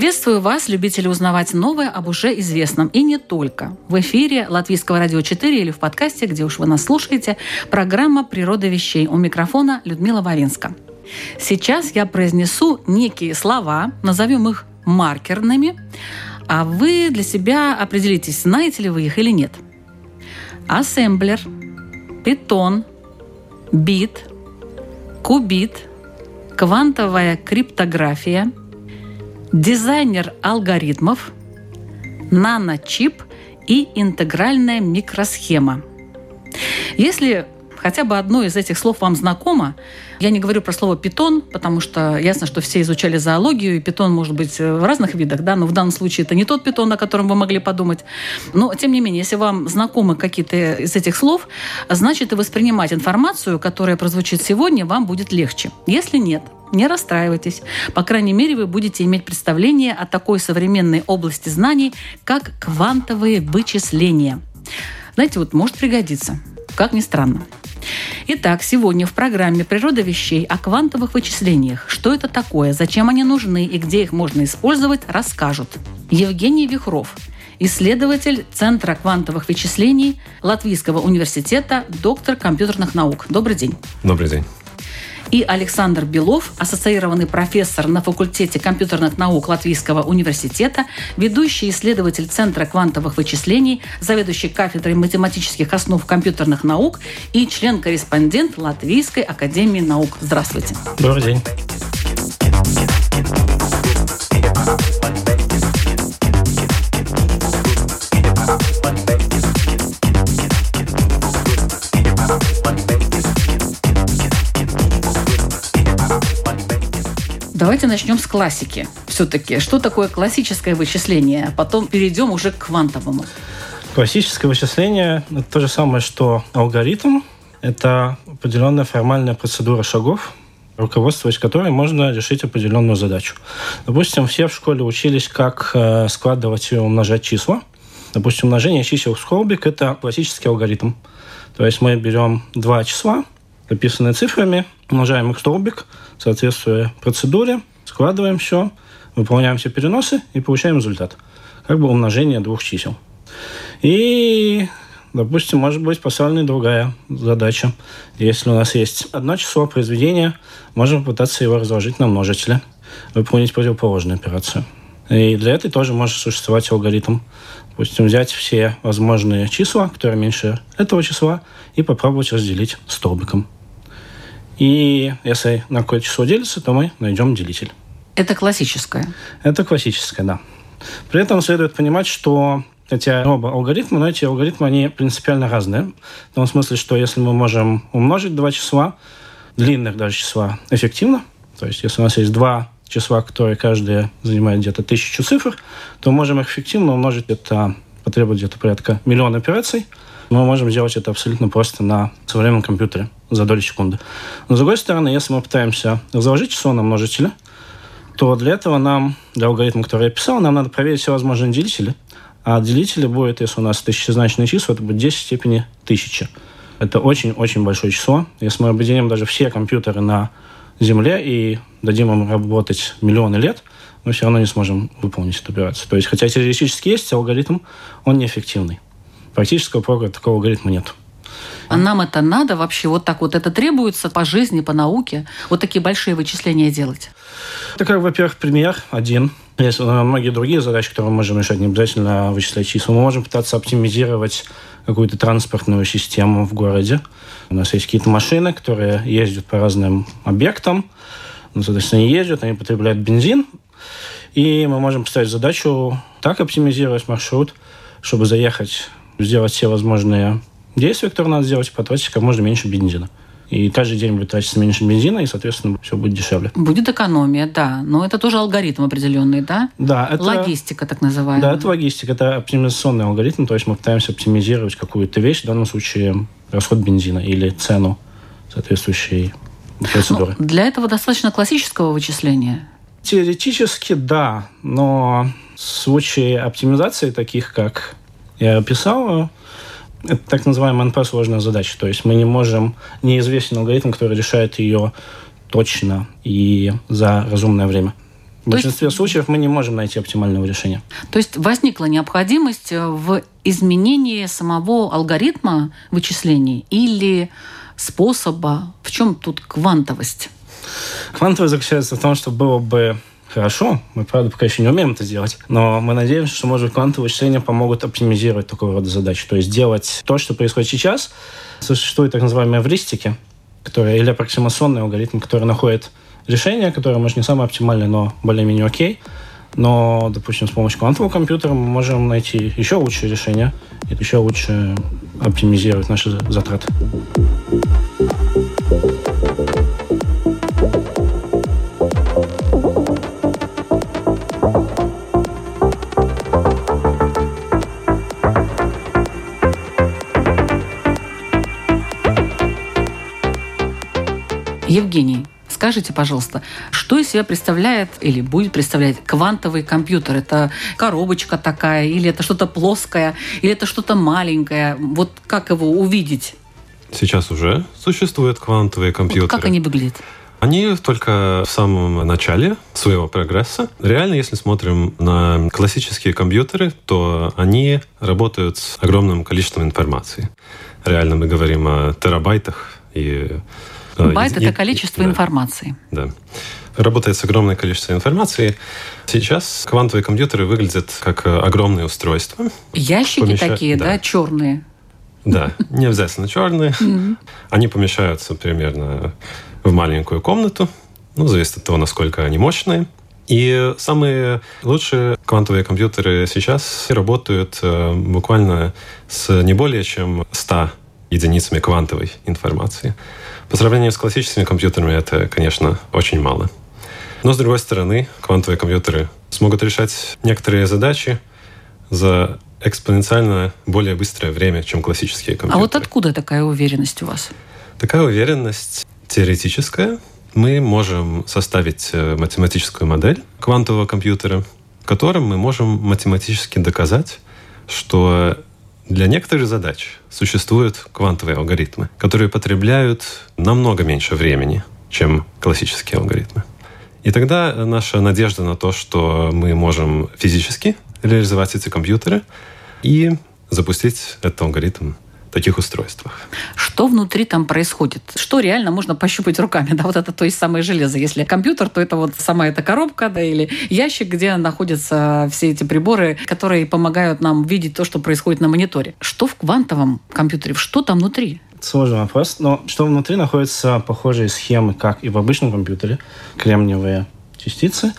Приветствую вас, любители узнавать новое об уже известном. И не только. В эфире Латвийского радио 4 или в подкасте, где уж вы нас слушаете, программа «Природа вещей». У микрофона Людмила Вавинска. Сейчас я произнесу некие слова, назовем их маркерными, а вы для себя определитесь, знаете ли вы их или нет. Ассемблер, питон, бит, кубит, квантовая криптография – дизайнер алгоритмов, наночип и интегральная микросхема. Если хотя бы одно из этих слов вам знакомо. Я не говорю про слово питон, потому что ясно, что все изучали зоологию, и питон может быть в разных видах, да, но в данном случае это не тот питон, о котором вы могли подумать. Но, тем не менее, если вам знакомы какие-то из этих слов, значит и воспринимать информацию, которая прозвучит сегодня, вам будет легче. Если нет, не расстраивайтесь. По крайней мере, вы будете иметь представление о такой современной области знаний, как квантовые вычисления. Знаете, вот может пригодиться, как ни странно. Итак, сегодня в программе «Природа вещей» о квантовых вычислениях. Что это такое, зачем они нужны и где их можно использовать, расскажут. Евгений Вихров, исследователь Центра квантовых вычислений Латвийского университета, доктор компьютерных наук. Добрый день. Добрый день и Александр Белов, ассоциированный профессор на факультете компьютерных наук Латвийского университета, ведущий исследователь Центра квантовых вычислений, заведующий кафедрой математических основ компьютерных наук и член-корреспондент Латвийской академии наук. Здравствуйте. Добрый день. Давайте начнем с классики. Все-таки, что такое классическое вычисление? А потом перейдем уже к квантовому. Классическое вычисление – это то же самое, что алгоритм. Это определенная формальная процедура шагов, руководствуясь которой можно решить определенную задачу. Допустим, все в школе учились, как э, складывать и умножать числа. Допустим, умножение чисел в столбик – это классический алгоритм. То есть мы берем два числа, написанные цифрами, умножаем их в столбик, соответствуя процедуре, складываем все, выполняем все переносы и получаем результат. Как бы умножение двух чисел. И, допустим, может быть поставлена другая задача. Если у нас есть одно число произведения, можем попытаться его разложить на множители, выполнить противоположную операцию. И для этого тоже может существовать алгоритм. Допустим, взять все возможные числа, которые меньше этого числа, и попробовать разделить столбиком. И если на какое число делится, то мы найдем делитель. Это классическое? Это классическое, да. При этом следует понимать, что эти оба алгоритмы, но эти алгоритмы, они принципиально разные. В том смысле, что если мы можем умножить два числа, длинных даже числа, эффективно, то есть если у нас есть два числа, которые каждое занимает где-то тысячу цифр, то можем их эффективно умножить. Это потребует где-то порядка миллиона операций – мы можем сделать это абсолютно просто на современном компьютере за доли секунды. Но, с другой стороны, если мы пытаемся разложить число на множители, то для этого нам, для алгоритма, который я писал, нам надо проверить все возможные делители. А делители будет, если у нас тысячезначное число, это будет 10 в степени тысячи. Это очень-очень большое число. Если мы объединим даже все компьютеры на Земле и дадим им работать миллионы лет, мы все равно не сможем выполнить эту операцию. То есть, хотя теоретически есть алгоритм, он неэффективный. Практического прога такого алгоритма нет. А нам это надо вообще? Вот так вот это требуется по жизни, по науке? Вот такие большие вычисления делать? Это как, во-первых, пример один. Есть многие другие задачи, которые мы можем решать, не обязательно вычислять числа. Мы можем пытаться оптимизировать какую-то транспортную систему в городе. У нас есть какие-то машины, которые ездят по разным объектам. Ну, соответственно, они ездят, они потребляют бензин. И мы можем поставить задачу так оптимизировать маршрут, чтобы заехать сделать все возможные действия, которые надо сделать, потратить как можно меньше бензина. И каждый день будет тратиться меньше бензина, и, соответственно, все будет дешевле. Будет экономия, да. Но это тоже алгоритм определенный, да? Да. Это, логистика, так называемая. Да, это логистика. Это оптимизационный алгоритм. То есть мы пытаемся оптимизировать какую-то вещь, в данном случае расход бензина или цену соответствующей процедуры. Ну, для этого достаточно классического вычисления? Теоретически, да. Но в случае оптимизации, таких как я описал, это так называемая НП сложная задача. То есть мы не можем, неизвестен алгоритм, который решает ее точно и за разумное время. В большинстве есть, случаев мы не можем найти оптимального решения. То есть возникла необходимость в изменении самого алгоритма вычислений или способа? В чем тут квантовость? Квантовость заключается в том, что было бы хорошо. Мы, правда, пока еще не умеем это делать. Но мы надеемся, что, может, квантовые вычисления помогут оптимизировать такого рода задачи. То есть делать то, что происходит сейчас. Существуют так называемые эвристики, которые, или аппроксимационный алгоритм, который находит решение, которое, может, не самое оптимальное, но более-менее окей. Но, допустим, с помощью квантового компьютера мы можем найти еще лучшее решение и еще лучше оптимизировать наши затраты. Евгений, скажите, пожалуйста, что из себя представляет или будет представлять квантовый компьютер? Это коробочка такая, или это что-то плоское, или это что-то маленькое? Вот как его увидеть? Сейчас уже существуют квантовые компьютеры. Вот как они выглядят? Они только в самом начале своего прогресса. Реально, если смотрим на классические компьютеры, то они работают с огромным количеством информации. Реально мы говорим о терабайтах и Байт – это количество да, информации. Да. Работает с огромным количеством информации. Сейчас квантовые компьютеры выглядят как э, огромные устройства. Ящики помеща... такие, да, да черные? Да, не обязательно черные. Они помещаются примерно в маленькую комнату. Ну, зависит от того, насколько они мощные. И самые лучшие квантовые компьютеры сейчас работают э, буквально с не более чем 100 единицами квантовой информации. По сравнению с классическими компьютерами это, конечно, очень мало. Но, с другой стороны, квантовые компьютеры смогут решать некоторые задачи за экспоненциально более быстрое время, чем классические компьютеры. А вот откуда такая уверенность у вас? Такая уверенность теоретическая. Мы можем составить э, математическую модель квантового компьютера, в котором мы можем математически доказать, что для некоторых задач существуют квантовые алгоритмы, которые потребляют намного меньше времени, чем классические алгоритмы. И тогда наша надежда на то, что мы можем физически реализовать эти компьютеры и запустить этот алгоритм таких устройствах. Что внутри там происходит? Что реально можно пощупать руками? Да, вот это то есть самое железо. Если компьютер, то это вот сама эта коробка, да, или ящик, где находятся все эти приборы, которые помогают нам видеть то, что происходит на мониторе. Что в квантовом компьютере? Что там внутри? Сложный вопрос. Но что внутри находятся похожие схемы, как и в обычном компьютере. Кремниевые частицы,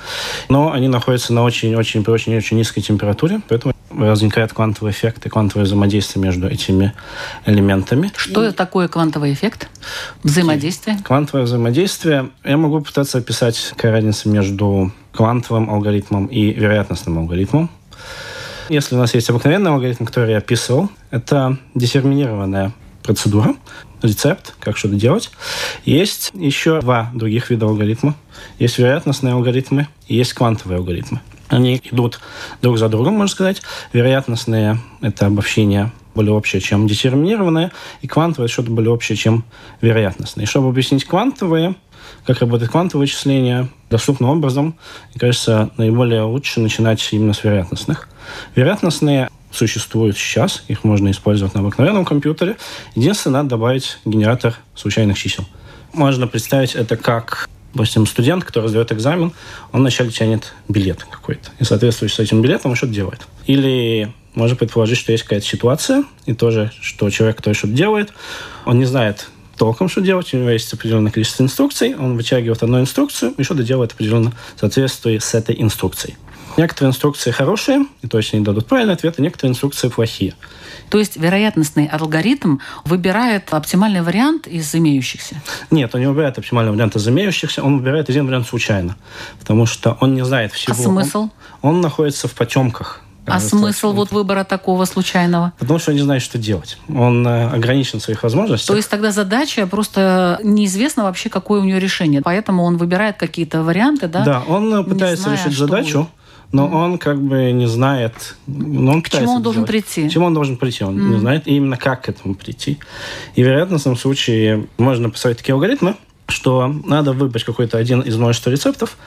но они находятся на очень-очень-очень-очень низкой температуре, поэтому возникает квантовый эффект и квантовое взаимодействие между этими элементами. Что и... такое квантовый эффект? Взаимодействие? Квантовое взаимодействие. Я могу пытаться описать, какая разница между квантовым алгоритмом и вероятностным алгоритмом. Если у нас есть обыкновенный алгоритм, который я описывал, это детерминированная процедура, рецепт, как что-то делать. Есть еще два других вида алгоритма. Есть вероятностные алгоритмы и есть квантовые алгоритмы. Они идут друг за другом, можно сказать. Вероятностные – это обобщение более общее, чем детерминированное, и это что-то более общее, чем вероятностное. И чтобы объяснить квантовые, как работает квантовое вычисление доступным образом, мне кажется, наиболее лучше начинать именно с вероятностных. Вероятностные существуют сейчас, их можно использовать на обыкновенном компьютере. Единственное, надо добавить генератор случайных чисел. Можно представить это как допустим, студент, который сдает экзамен, он вначале тянет билет какой-то. И соответствующий с этим билетом он что-то делает. Или можно предположить, что есть какая-то ситуация, и тоже, что человек, который что-то делает, он не знает толком, что делать, у него есть определенное количество инструкций, он вытягивает одну инструкцию и что-то делает определенно в соответствии с этой инструкцией. Некоторые инструкции хорошие, и точно они дадут правильный ответ, а некоторые инструкции плохие. То есть вероятностный алгоритм выбирает оптимальный вариант из имеющихся? Нет, он не выбирает оптимальный вариант из имеющихся, он выбирает один вариант случайно, потому что он не знает всего. А смысл? Он, он находится в потемках. А смысл вот выбора такого случайного? Потому что он не знает, что делать. Он э, ограничен в своих возможностях. То есть тогда задача просто неизвестно вообще, какое у него решение. Поэтому он выбирает какие-то варианты, да? Да, он э, пытается зная, решить задачу, но mm. он как бы не знает... Но он к чему он должен сделать. прийти? К чему он должен прийти? Он mm. не знает именно, как к этому прийти. И в вероятностном случае можно поставить такие алгоритмы, что надо выбрать какой-то один из множества рецептов,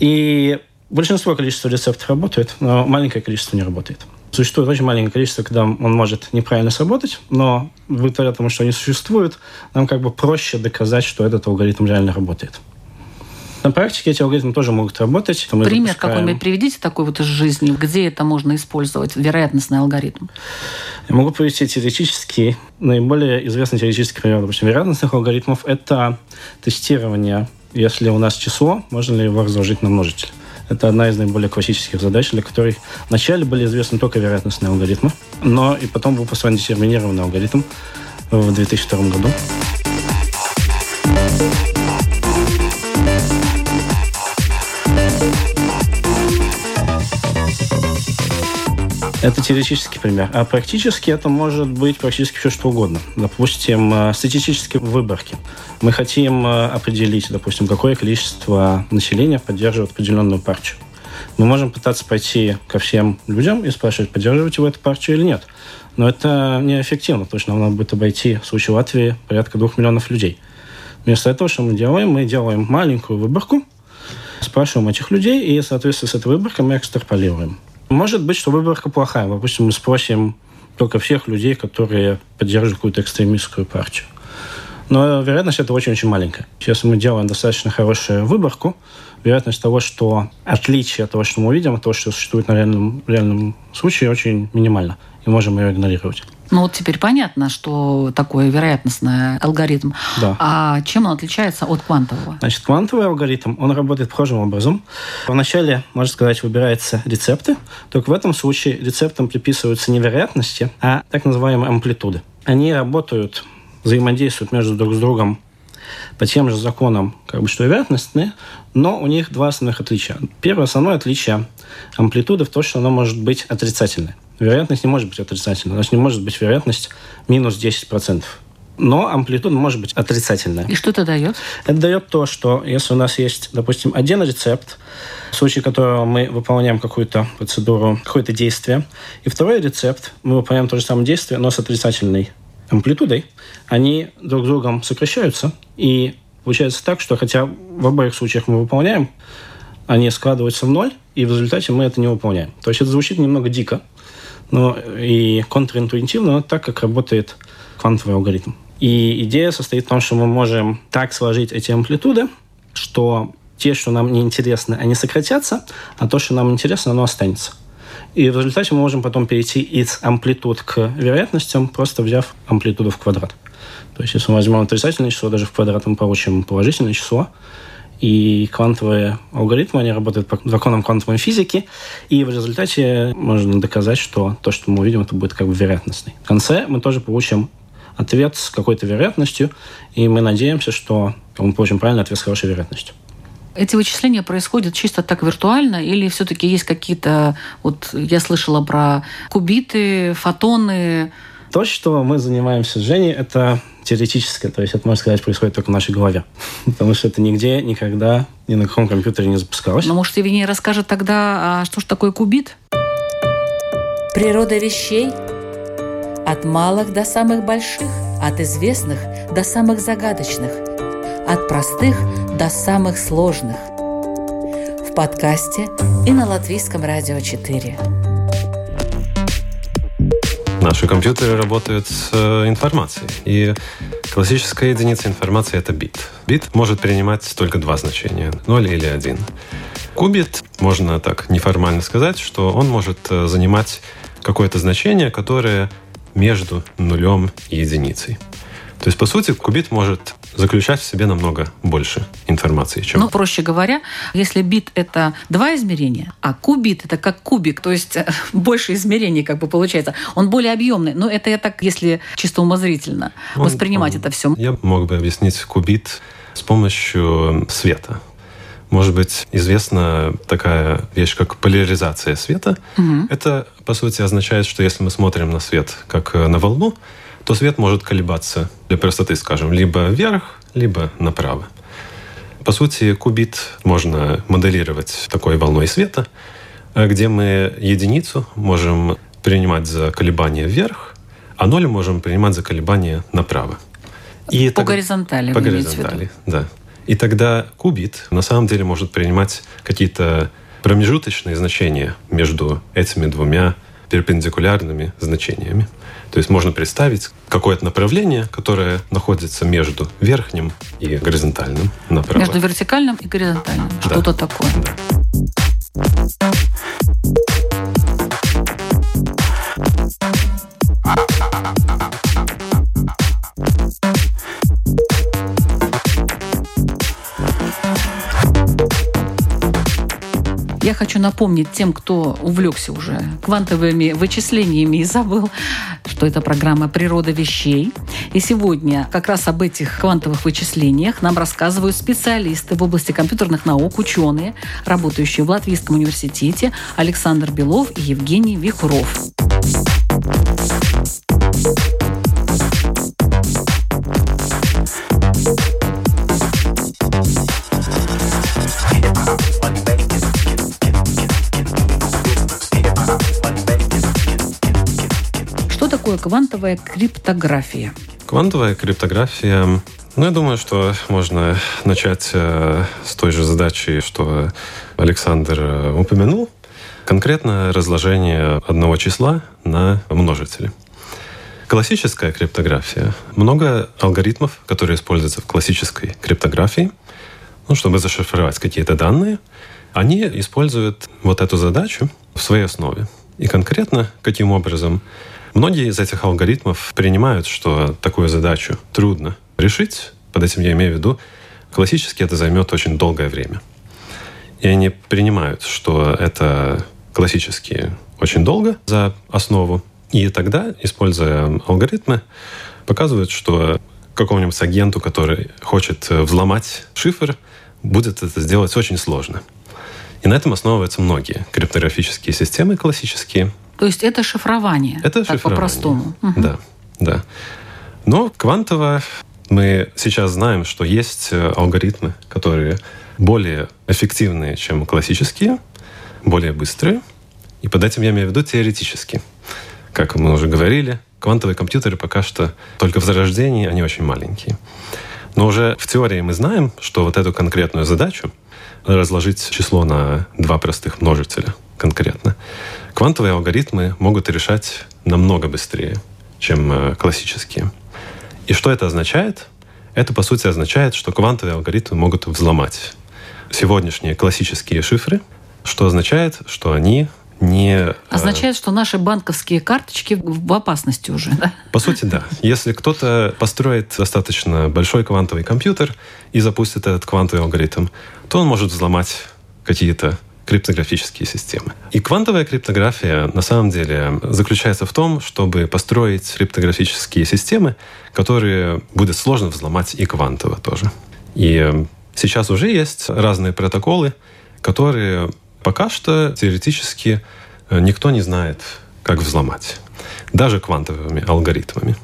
и Большинство количества рецептов работает, но маленькое количество не работает. Существует очень маленькое количество, когда он может неправильно сработать, но благодаря тому, что они существуют, нам как бы проще доказать, что этот алгоритм реально работает. На практике эти алгоритмы тоже могут работать. Мы Пример запускаем... какой-нибудь приведите такой вот из жизни, где это можно использовать, вероятностный алгоритм? Я могу привести теоретический, наиболее известный теоретический пример, допустим, вероятностных алгоритмов. Это тестирование, если у нас число, можно ли его разложить на множитель. Это одна из наиболее классических задач, для которой вначале были известны только вероятностные алгоритмы, но и потом был построен детерминированный алгоритм в 2002 году. Это теоретический пример. А практически это может быть практически все что угодно. Допустим, э, статистические выборки. Мы хотим э, определить, допустим, какое количество населения поддерживает определенную партию. Мы можем пытаться пойти ко всем людям и спрашивать, поддерживаете вы эту партию или нет. Но это неэффективно, потому что нам надо будет обойти в случае Латвии порядка двух миллионов людей. Вместо этого, что мы делаем? Мы делаем маленькую выборку, спрашиваем этих людей, и в соответствии с этой выборкой мы экстраполируем. Может быть, что выборка плохая. Допустим, мы спросим только всех людей, которые поддерживают какую-то экстремистскую партию. Но вероятность это очень-очень маленькая. Если мы делаем достаточно хорошую выборку, вероятность того, что отличие от того, что мы увидим, от того, что существует на реальном, реальном случае, очень минимальна. И можем ее игнорировать. Ну вот теперь понятно, что такое вероятностный алгоритм. Да. А чем он отличается от квантового? Значит, квантовый алгоритм, он работает похожим образом. Вначале, можно сказать, выбираются рецепты, только в этом случае рецептам приписываются не вероятности, а так называемые амплитуды. Они работают, взаимодействуют между друг с другом по тем же законам, как бы, что и вероятностные, но у них два основных отличия. Первое основное отличие амплитуды в том, что оно может быть отрицательное. Вероятность не может быть отрицательной. У нас не может быть вероятность минус 10%. Но амплитуда может быть отрицательная. И что это дает? Это дает то, что если у нас есть, допустим, один рецепт, в случае которого мы выполняем какую-то процедуру, какое-то действие, и второй рецепт, мы выполняем то же самое действие, но с отрицательной амплитудой, они друг с другом сокращаются, и получается так, что хотя в обоих случаях мы выполняем, они складываются в ноль, и в результате мы это не выполняем. То есть это звучит немного дико, но и контринтуитивно, но так, как работает квантовый алгоритм. И идея состоит в том, что мы можем так сложить эти амплитуды, что те, что нам не интересны, они сократятся, а то, что нам интересно, оно останется. И в результате мы можем потом перейти из амплитуд к вероятностям, просто взяв амплитуду в квадрат. То есть, если мы возьмем отрицательное число, даже в квадрат мы получим положительное число, и квантовые алгоритмы, они работают по законам квантовой физики, и в результате можно доказать, что то, что мы увидим, это будет как бы вероятностный. В конце мы тоже получим ответ с какой-то вероятностью, и мы надеемся, что мы получим правильный ответ с хорошей вероятностью. Эти вычисления происходят чисто так виртуально или все-таки есть какие-то, вот я слышала про кубиты, фотоны? То, что мы занимаемся с Женей, это теоретическое, то есть это, можно сказать, происходит только в нашей голове. Потому что это нигде, никогда, ни на каком компьютере не запускалось. Но, может, Евгений расскажет тогда, а что же такое кубит? Природа вещей от малых до самых больших, от известных до самых загадочных, от простых до самых сложных. В подкасте и на Латвийском радио 4. Наши компьютеры работают с э, информацией. И классическая единица информации — это бит. Бит может принимать только два значения — 0 или 1. Кубит, можно так неформально сказать, что он может э, занимать какое-то значение, которое между нулем и единицей. То есть, по сути, кубит может заключать в себе намного больше информации, чем... Ну, проще говоря, если бит — это два измерения, а кубит — это как кубик, то есть больше измерений как бы получается. Он более объемный. Но это я так, если чисто умозрительно он, воспринимать он, это все. Я мог бы объяснить кубит с помощью света. Может быть, известна такая вещь, как поляризация света. Угу. Это, по сути, означает, что если мы смотрим на свет как на волну, то свет может колебаться, для простоты скажем, либо вверх, либо направо. По сути, кубит можно моделировать такой волной света, где мы единицу можем принимать за колебание вверх, а ноль можем принимать за колебание направо. И по так... горизонтали. По горизонтали, да. И тогда кубит на самом деле может принимать какие-то промежуточные значения между этими двумя перпендикулярными значениями. То есть можно представить какое-то направление, которое находится между верхним и горизонтальным направо. Между вертикальным и горизонтальным. Да. Что-то такое. Да. Я хочу напомнить тем, кто увлекся уже квантовыми вычислениями и забыл, что это программа «Природа вещей». И сегодня как раз об этих квантовых вычислениях нам рассказывают специалисты в области компьютерных наук, ученые, работающие в Латвийском университете Александр Белов и Евгений Вихров. Такое квантовая криптография? Квантовая криптография ну, я думаю, что можно начать э, с той же задачи, что Александр э, упомянул. Конкретно разложение одного числа на множители. Классическая криптография. Много алгоритмов, которые используются в классической криптографии, ну, чтобы зашифровать какие-то данные. Они используют вот эту задачу в своей основе. И конкретно каким образом Многие из этих алгоритмов принимают, что такую задачу трудно решить. Под этим я имею в виду, классически это займет очень долгое время. И они принимают, что это классически очень долго за основу. И тогда, используя алгоритмы, показывают, что какому-нибудь агенту, который хочет взломать шифр, будет это сделать очень сложно. И на этом основываются многие криптографические системы классические. То есть это шифрование. Это так шифрование. по-простому. Да, да. Но квантово мы сейчас знаем, что есть э, алгоритмы, которые более эффективные, чем классические, более быстрые. И под этим я имею в виду теоретически. Как мы уже говорили, квантовые компьютеры пока что только в зарождении, они очень маленькие. Но уже в теории мы знаем, что вот эту конкретную задачу разложить число на два простых множителя конкретно, Квантовые алгоритмы могут решать намного быстрее, чем э, классические. И что это означает? Это, по сути, означает, что квантовые алгоритмы могут взломать сегодняшние классические шифры, что означает, что они не... Э, означает, что наши банковские карточки в опасности уже, да? По сути, да. Если кто-то построит достаточно большой квантовый компьютер и запустит этот квантовый алгоритм, то он может взломать какие-то криптографические системы. И квантовая криптография на самом деле заключается в том, чтобы построить криптографические системы, которые будет сложно взломать и квантово тоже. И сейчас уже есть разные протоколы, которые пока что теоретически э, никто не знает, как взломать. Даже квантовыми алгоритмами.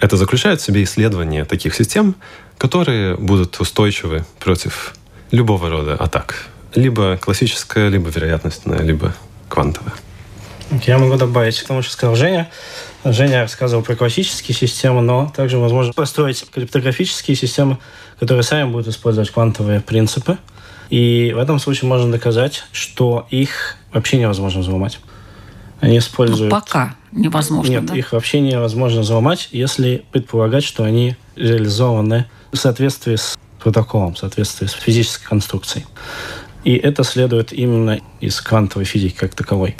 Это заключает в себе исследование таких систем, которые будут устойчивы против любого рода атак либо классическая, либо вероятностная, либо квантовая. Я могу добавить к тому, что сказал Женя. Женя рассказывал про классические системы, но также возможно построить криптографические системы, которые сами будут использовать квантовые принципы. И в этом случае можно доказать, что их вообще невозможно взломать. Они используют... Ну, пока невозможно, Нет, да? их вообще невозможно взломать, если предполагать, что они реализованы в соответствии с протоколом, в соответствии с физической конструкцией. И это следует именно из квантовой физики как таковой.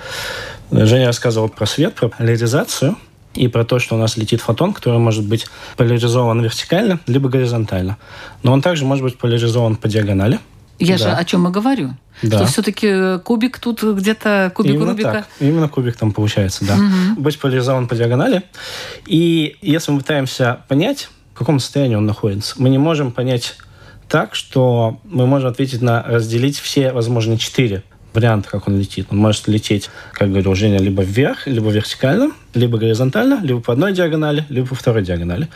Женя рассказывал про свет, про поляризацию. и про то, что у нас летит фотон, который может быть поляризован вертикально, либо горизонтально. Но он также может быть поляризован по диагонали. Я Да. же о чем и говорю. Да. Что все-таки кубик тут где-то, кубик Именно Рубика. так. Именно кубик там получается, да. Быть поляризован по диагонали. И если мы пытаемся понять, в каком состоянии он находится, мы не можем понять так, что мы можем ответить на разделить все возможные четыре варианта, как он летит. Он может лететь, как говорил Женя, либо вверх, либо вертикально, либо горизонтально, либо по одной диагонали, либо по второй диагонали.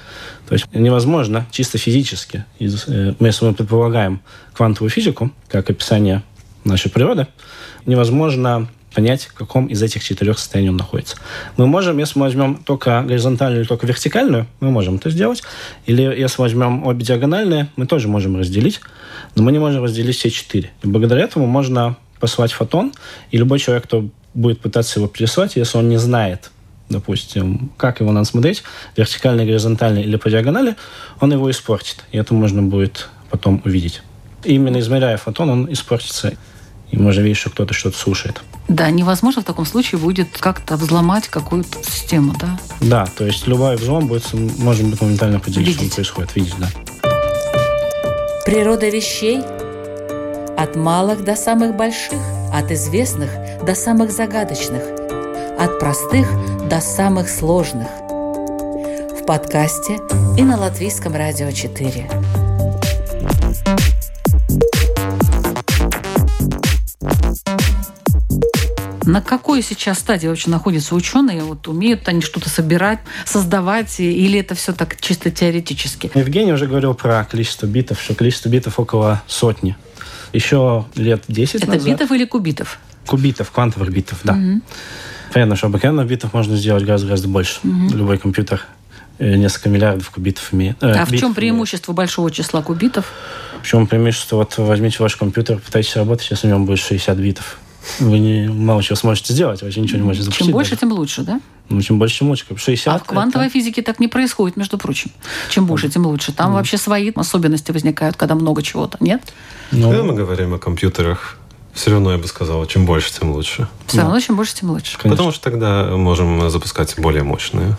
То есть невозможно чисто физически, из- э, если мы предполагаем квантовую физику, как описание нашей природы, невозможно понять, в каком из этих четырех состояний он находится. Мы можем, если мы возьмем только горизонтальную или только вертикальную, мы можем это сделать. Или если возьмем обе диагональные, мы тоже можем разделить, но мы не можем разделить все четыре. И благодаря этому можно послать фотон, и любой человек, кто будет пытаться его переслать, если он не знает, допустим, как его надо смотреть, вертикально, горизонтально или по диагонали, он его испортит. И это можно будет потом увидеть. Именно измеряя фотон, он испортится. И можно видеть, что кто-то что-то слушает. Да, невозможно в таком случае будет как-то взломать какую-то систему, да? Да, то есть любой взлом будет, может быть моментально определить, что Видеть. происходит. Видеть, да. Природа вещей от малых до самых больших, от известных до самых загадочных, от простых до самых сложных. В подкасте и на Латвийском радио 4. На какой сейчас стадии вообще находятся ученые? Вот умеют они что-то собирать, создавать, или это все так чисто теоретически? Евгений уже говорил про количество битов, что количество битов около сотни. Еще лет 10 Это назад... битов или кубитов? Кубитов, квантовых битов, да. Понятно, что обыкновенных битов можно сделать гораздо-гораздо больше. Любой компьютер э, несколько миллиардов кубитов имеет. э, а в чем имеет. преимущество большого числа кубитов? В чем преимущество? Вот возьмите ваш компьютер, пытайтесь работать, если в нем будет 60 битов. Вы не, мало чего сможете сделать, вообще ничего не можете запустить. Чем больше, даже. тем лучше, да? Ну, чем больше, тем лучше. 60 А в квантовой это- физике так не происходит, между прочим. Чем больше, тем лучше. Там вообще свои особенности возникают, когда много чего-то, нет? Ну, Когда мы говорим о компьютерах, все равно я бы сказал, чем больше, тем лучше. Все равно, чем больше, тем лучше. Конечно. Потому что тогда можем запускать более мощные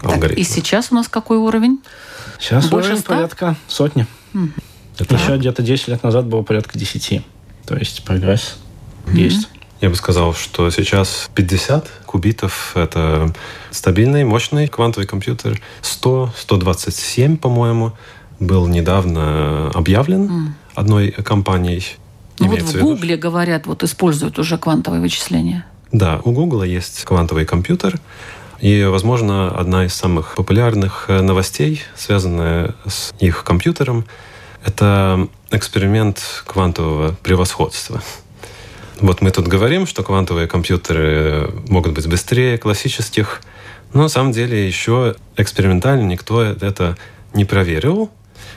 Так, алгоритмы. и сейчас у нас какой уровень? Сейчас больше уровень ста? порядка сотни. Это Еще где-то 10 лет назад было порядка 10. То есть прогресс есть. Я бы сказал, что сейчас 50 кубитов — это стабильный, мощный квантовый компьютер. 100, 127, по-моему, был недавно объявлен одной компанией. Ну вот в в Гугле, говорят, вот используют уже квантовые вычисления. Да, у Google есть квантовый компьютер. И, возможно, одна из самых популярных э, новостей, связанная с их компьютером, это эксперимент квантового превосходства. Вот мы тут говорим, что квантовые компьютеры могут быть быстрее классических, но на самом деле еще экспериментально никто это не проверил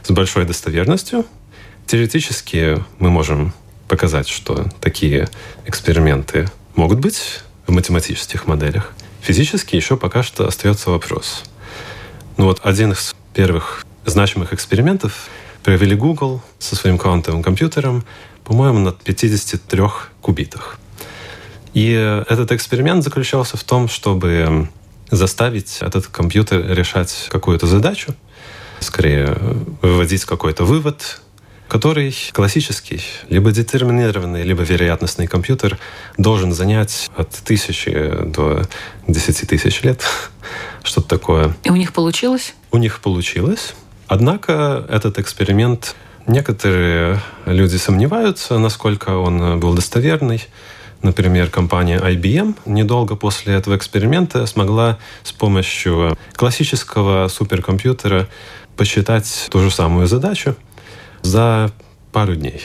с большой достоверностью. Теоретически мы можем показать, что такие эксперименты могут быть в математических моделях. Физически еще пока что остается вопрос. Ну вот один из первых значимых экспериментов провели Google со своим квантовым компьютером, по-моему, на 53 кубитах. И этот эксперимент заключался в том, чтобы заставить этот компьютер решать какую-то задачу, скорее выводить какой-то вывод, который классический, либо детерминированный, либо вероятностный компьютер должен занять от тысячи до десяти тысяч лет. Что-то такое. И у них получилось? У них получилось. Однако этот эксперимент некоторые люди сомневаются, насколько он был достоверный. Например, компания IBM недолго после этого эксперимента смогла с помощью классического суперкомпьютера посчитать ту же самую задачу за пару дней.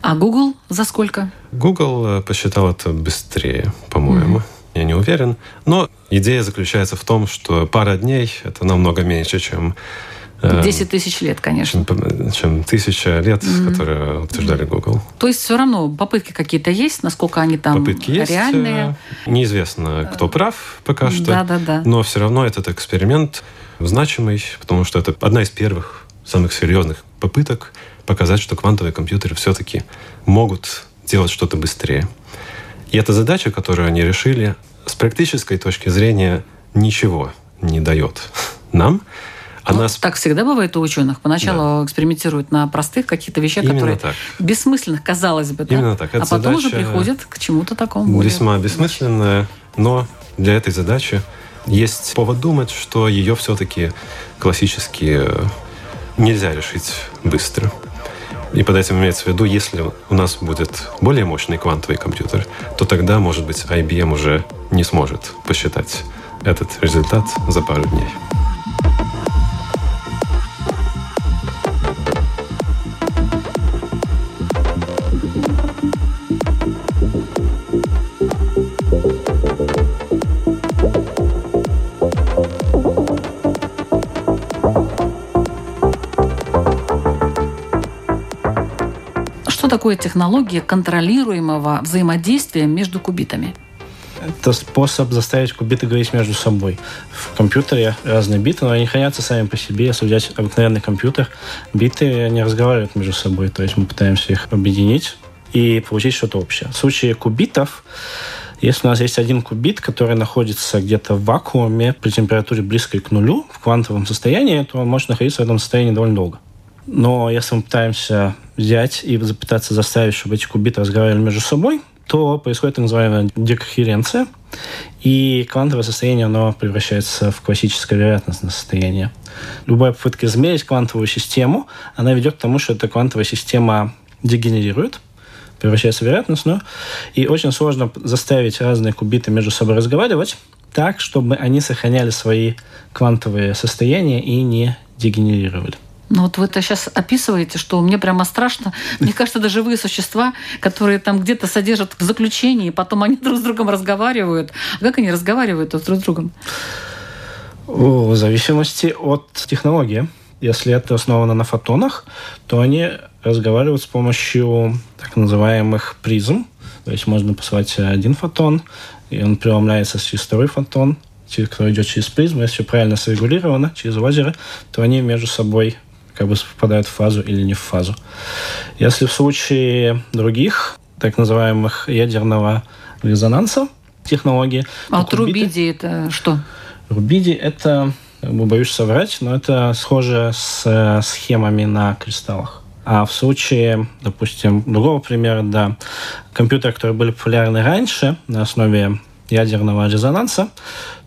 А Google за сколько? Google э, посчитал это быстрее, по-моему. Я не уверен. Но идея заключается в том, что пара дней — это намного меньше, чем... э, 10 тысяч лет, конечно. чем, тысяча лет, которые утверждали Google. То есть все равно попытки какие-то есть, насколько они там Попытки есть. реальные. э, Неизвестно, кто прав пока что. Да-да-да. Но все равно этот эксперимент значимый, потому что это одна из первых самых серьезных попыток показать, что квантовые компьютеры все-таки могут делать что-то быстрее. И эта задача, которую они решили, с практической точки зрения ничего не дает нам. Она... Ну, так всегда бывает у ученых. Поначалу да. экспериментируют на простых каких-то вещах, Именно которые так. бессмысленных, казалось бы. Да? Именно так. Эта а потом уже приходят к чему-то такому. Весьма бессмысленная, но для этой задачи есть повод думать, что ее все-таки классически э, нельзя решить быстро. И под этим имеется в виду, если у нас будет более мощный квантовый компьютер, то тогда, может быть, IBM уже не сможет посчитать этот результат за пару дней. Такое технология контролируемого взаимодействия между кубитами? Это способ заставить кубиты говорить между собой. В компьютере разные биты, но они хранятся сами по себе. Если взять обыкновенный компьютер, биты не разговаривают между собой. То есть мы пытаемся их объединить и получить что-то общее. В случае кубитов если у нас есть один кубит, который находится где-то в вакууме при температуре близкой к нулю в квантовом состоянии, то он может находиться в этом состоянии довольно долго. Но если мы пытаемся взять и попытаться заставить, чтобы эти кубиты разговаривали между собой, то происходит так называемая декохеренция, и квантовое состояние оно превращается в классическое вероятностное состояние. Любая попытка измерить квантовую систему, она ведет к тому, что эта квантовая система дегенерирует, превращается в вероятностную, и очень сложно заставить разные кубиты между собой разговаривать так, чтобы они сохраняли свои квантовые состояния и не дегенерировали. Ну вот вы это сейчас описываете, что мне прямо страшно. Мне кажется, это живые существа, которые там где-то содержат в заключении, потом они друг с другом разговаривают. А как они разговаривают друг с другом? В зависимости от технологии. Если это основано на фотонах, то они разговаривают с помощью так называемых призм. То есть можно посылать один фотон, и он преломляется через второй фотон, который идет через призму. Если все правильно срегулировано через озеро, то они между собой как бы попадают в фазу или не в фазу. Если в случае других, так называемых ядерного резонанса технологии... А вот рубиди это что? Рубиди это, боюсь соврать, но это схоже с э, схемами на кристаллах. А в случае, допустим, другого примера, да, компьютеры, которые были популярны раньше на основе ядерного резонанса,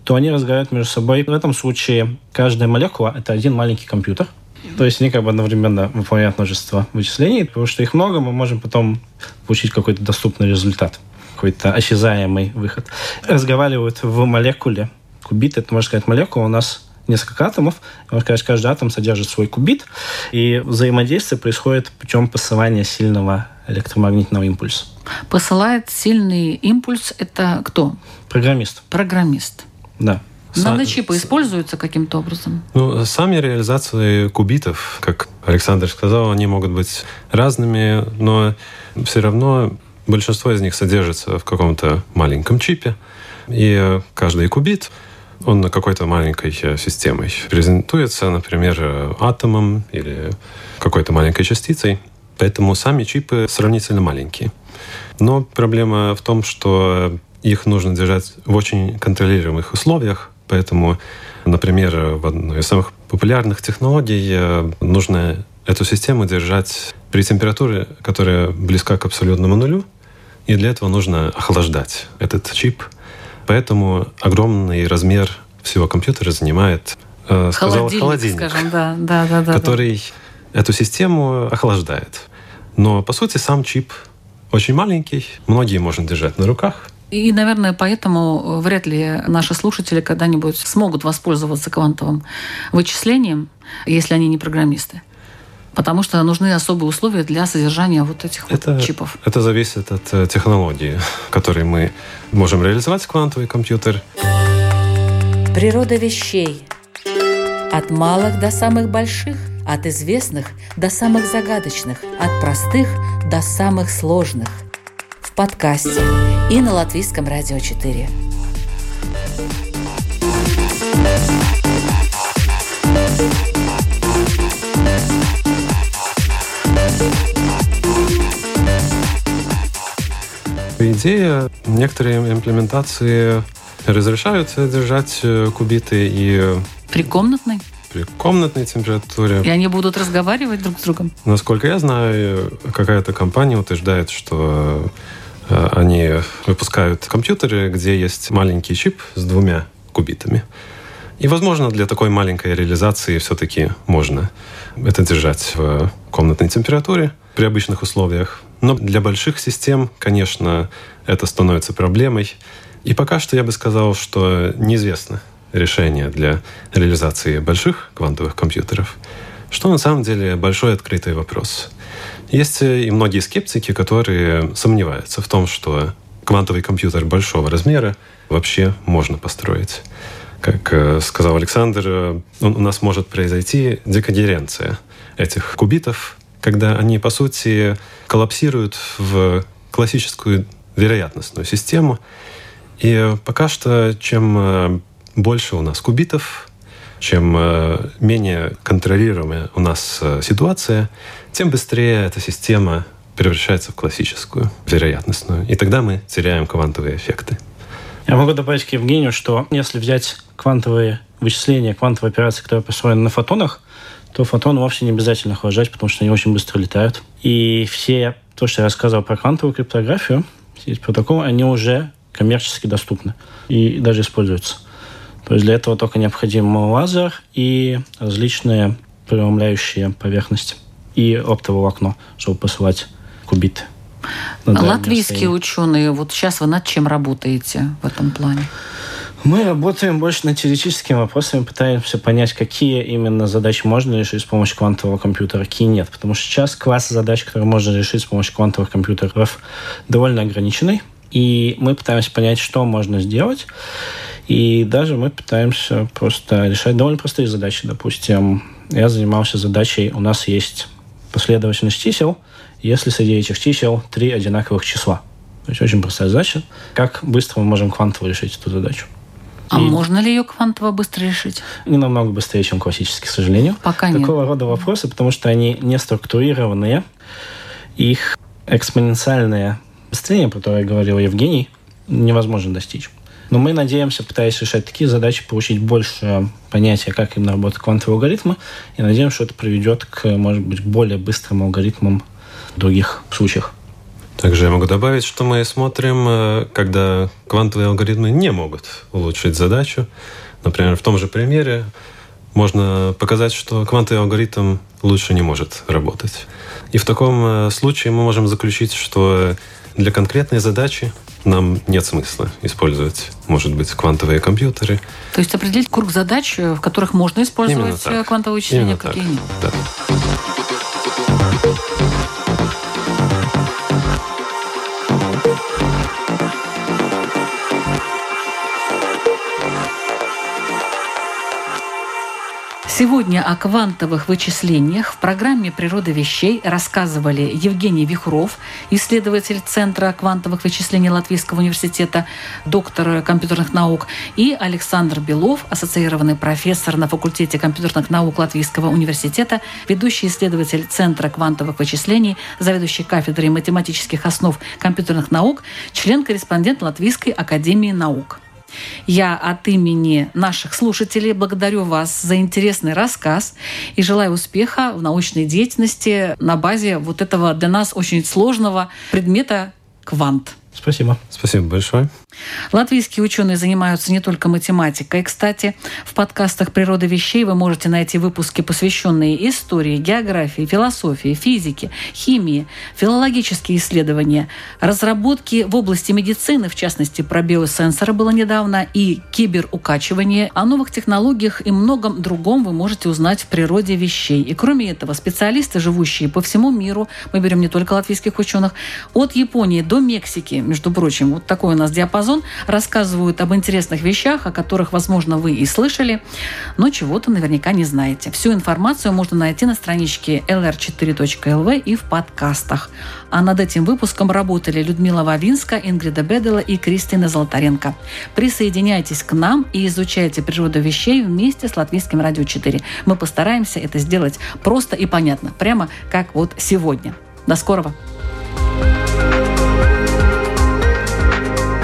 то они разговаривают между собой. В этом случае каждая молекула – это один маленький компьютер – то есть они как бы одновременно выполняют множество вычислений, потому что их много, мы можем потом получить какой-то доступный результат, какой-то осязаемый выход. Разговаривают в молекуле. Кубит, это, можно сказать, молекула у нас несколько атомов. Можно сказать, каждый атом содержит свой кубит, и взаимодействие происходит путем посылания сильного электромагнитного импульса. Посылает сильный импульс – это кто? Программист. Программист. Да. Наночипы используются каким-то образом? Ну, сами реализации кубитов, как Александр сказал, они могут быть разными, но все равно большинство из них содержится в каком-то маленьком чипе. И каждый кубит, он на какой-то маленькой системой презентуется, например, атомом или какой-то маленькой частицей. Поэтому сами чипы сравнительно маленькие. Но проблема в том, что их нужно держать в очень контролируемых условиях, Поэтому, например, в одной из самых популярных технологий э, нужно эту систему держать при температуре, которая близка к абсолютному нулю, и для этого нужно охлаждать этот чип. Поэтому огромный размер всего компьютера занимает, э, сказал, холодильник, холодильник скажем, да, да, да, да, который да. эту систему охлаждает. Но, по сути, сам чип очень маленький, многие можно держать на руках – и, наверное, поэтому вряд ли наши слушатели когда-нибудь смогут воспользоваться квантовым вычислением, если они не программисты. Потому что нужны особые условия для содержания вот этих это, вот чипов. Это зависит от э, технологии, которой мы можем реализовать квантовый компьютер. Природа вещей. От малых до самых больших, от известных до самых загадочных, от простых до самых сложных – подкасте и на Латвийском радио 4. Идея некоторые имплементации разрешают держать кубиты и... При комнатной? При комнатной температуре. И они будут разговаривать друг с другом? Насколько я знаю, какая-то компания утверждает, что они выпускают компьютеры, где есть маленький чип с двумя кубитами. И, возможно, для такой маленькой реализации все-таки можно это держать в комнатной температуре при обычных условиях. Но для больших систем, конечно, это становится проблемой. И пока что я бы сказал, что неизвестно решение для реализации больших квантовых компьютеров, что на самом деле большой открытый вопрос. Есть и многие скептики, которые сомневаются в том, что квантовый компьютер большого размера вообще можно построить. Как э, сказал Александр, э, у нас может произойти декогеренция этих кубитов, когда они, по сути, коллапсируют в классическую вероятностную систему. И пока что, чем э, больше у нас кубитов, чем менее контролируемая у нас ситуация, тем быстрее эта система превращается в классическую вероятностную. И тогда мы теряем квантовые эффекты. Я могу добавить к Евгению, что если взять квантовые вычисления, квантовые операции, которые построены на фотонах, то фотоны вовсе не обязательно охлаждать, потому что они очень быстро летают. И все то, что я рассказывал про квантовую криптографию, все эти протоколы, они уже коммерчески доступны и даже используются. То есть для этого только необходим лазер и различные преломляющие поверхности и оптовое волокно, чтобы посылать кубиты. Латвийские ученые, вот сейчас вы над чем работаете в этом плане? Мы работаем больше над теоретическими вопросами, пытаемся понять, какие именно задачи можно решить с помощью квантового компьютера, какие нет. Потому что сейчас класс задач, которые можно решить с помощью квантовых компьютеров, довольно ограниченный. И мы пытаемся понять, что можно сделать. И даже мы пытаемся просто решать довольно простые задачи. Допустим, я занимался задачей, у нас есть последовательность чисел, если среди этих чисел три одинаковых числа. То есть очень простая задача. Как быстро мы можем квантово решить эту задачу? А и можно ли ее квантово быстро решить? Не намного быстрее, чем классически, к сожалению. Пока нет. Такого рода вопросы, потому что они не структурированные. Их экспоненциальное быстрее, про которое говорил Евгений, невозможно достичь. Но мы надеемся, пытаясь решать такие задачи, получить больше понятия, как именно работают квантовые алгоритмы, и надеемся, что это приведет к, может быть, более быстрым алгоритмам в других случаях. Также я могу добавить, что мы смотрим, э, когда квантовые алгоритмы не могут улучшить задачу. Например, в том же примере можно показать, что квантовый алгоритм лучше не может работать. И в таком э, случае мы можем заключить, что для конкретной задачи нам нет смысла использовать, может быть, квантовые компьютеры. То есть определить круг задач, в которых можно использовать квантовые вычисления, какие так. нет. Да. Сегодня о квантовых вычислениях в программе «Природа вещей» рассказывали Евгений Вихров, исследователь Центра квантовых вычислений Латвийского университета, доктор компьютерных наук, и Александр Белов, ассоциированный профессор на факультете компьютерных наук Латвийского университета, ведущий исследователь Центра квантовых вычислений, заведующий кафедрой математических основ компьютерных наук, член-корреспондент Латвийской академии наук. Я от имени наших слушателей благодарю вас за интересный рассказ и желаю успеха в научной деятельности на базе вот этого для нас очень сложного предмета квант. Спасибо. Спасибо большое. Латвийские ученые занимаются не только математикой. Кстати, в подкастах «Природа вещей» вы можете найти выпуски, посвященные истории, географии, философии, физике, химии, филологические исследования, разработки в области медицины, в частности, про биосенсоры было недавно, и киберукачивание. О новых технологиях и многом другом вы можете узнать в «Природе вещей». И кроме этого, специалисты, живущие по всему миру, мы берем не только латвийских ученых, от Японии до Мексики, между прочим, вот такой у нас диапазон рассказывают об интересных вещах, о которых, возможно, вы и слышали, но чего-то наверняка не знаете. Всю информацию можно найти на страничке lr4.lv и в подкастах. А над этим выпуском работали Людмила Вавинска, Ингрида Бедела и Кристина Золотаренко. Присоединяйтесь к нам и изучайте природу вещей вместе с Латвийским радио 4. Мы постараемся это сделать просто и понятно, прямо как вот сегодня. До скорого!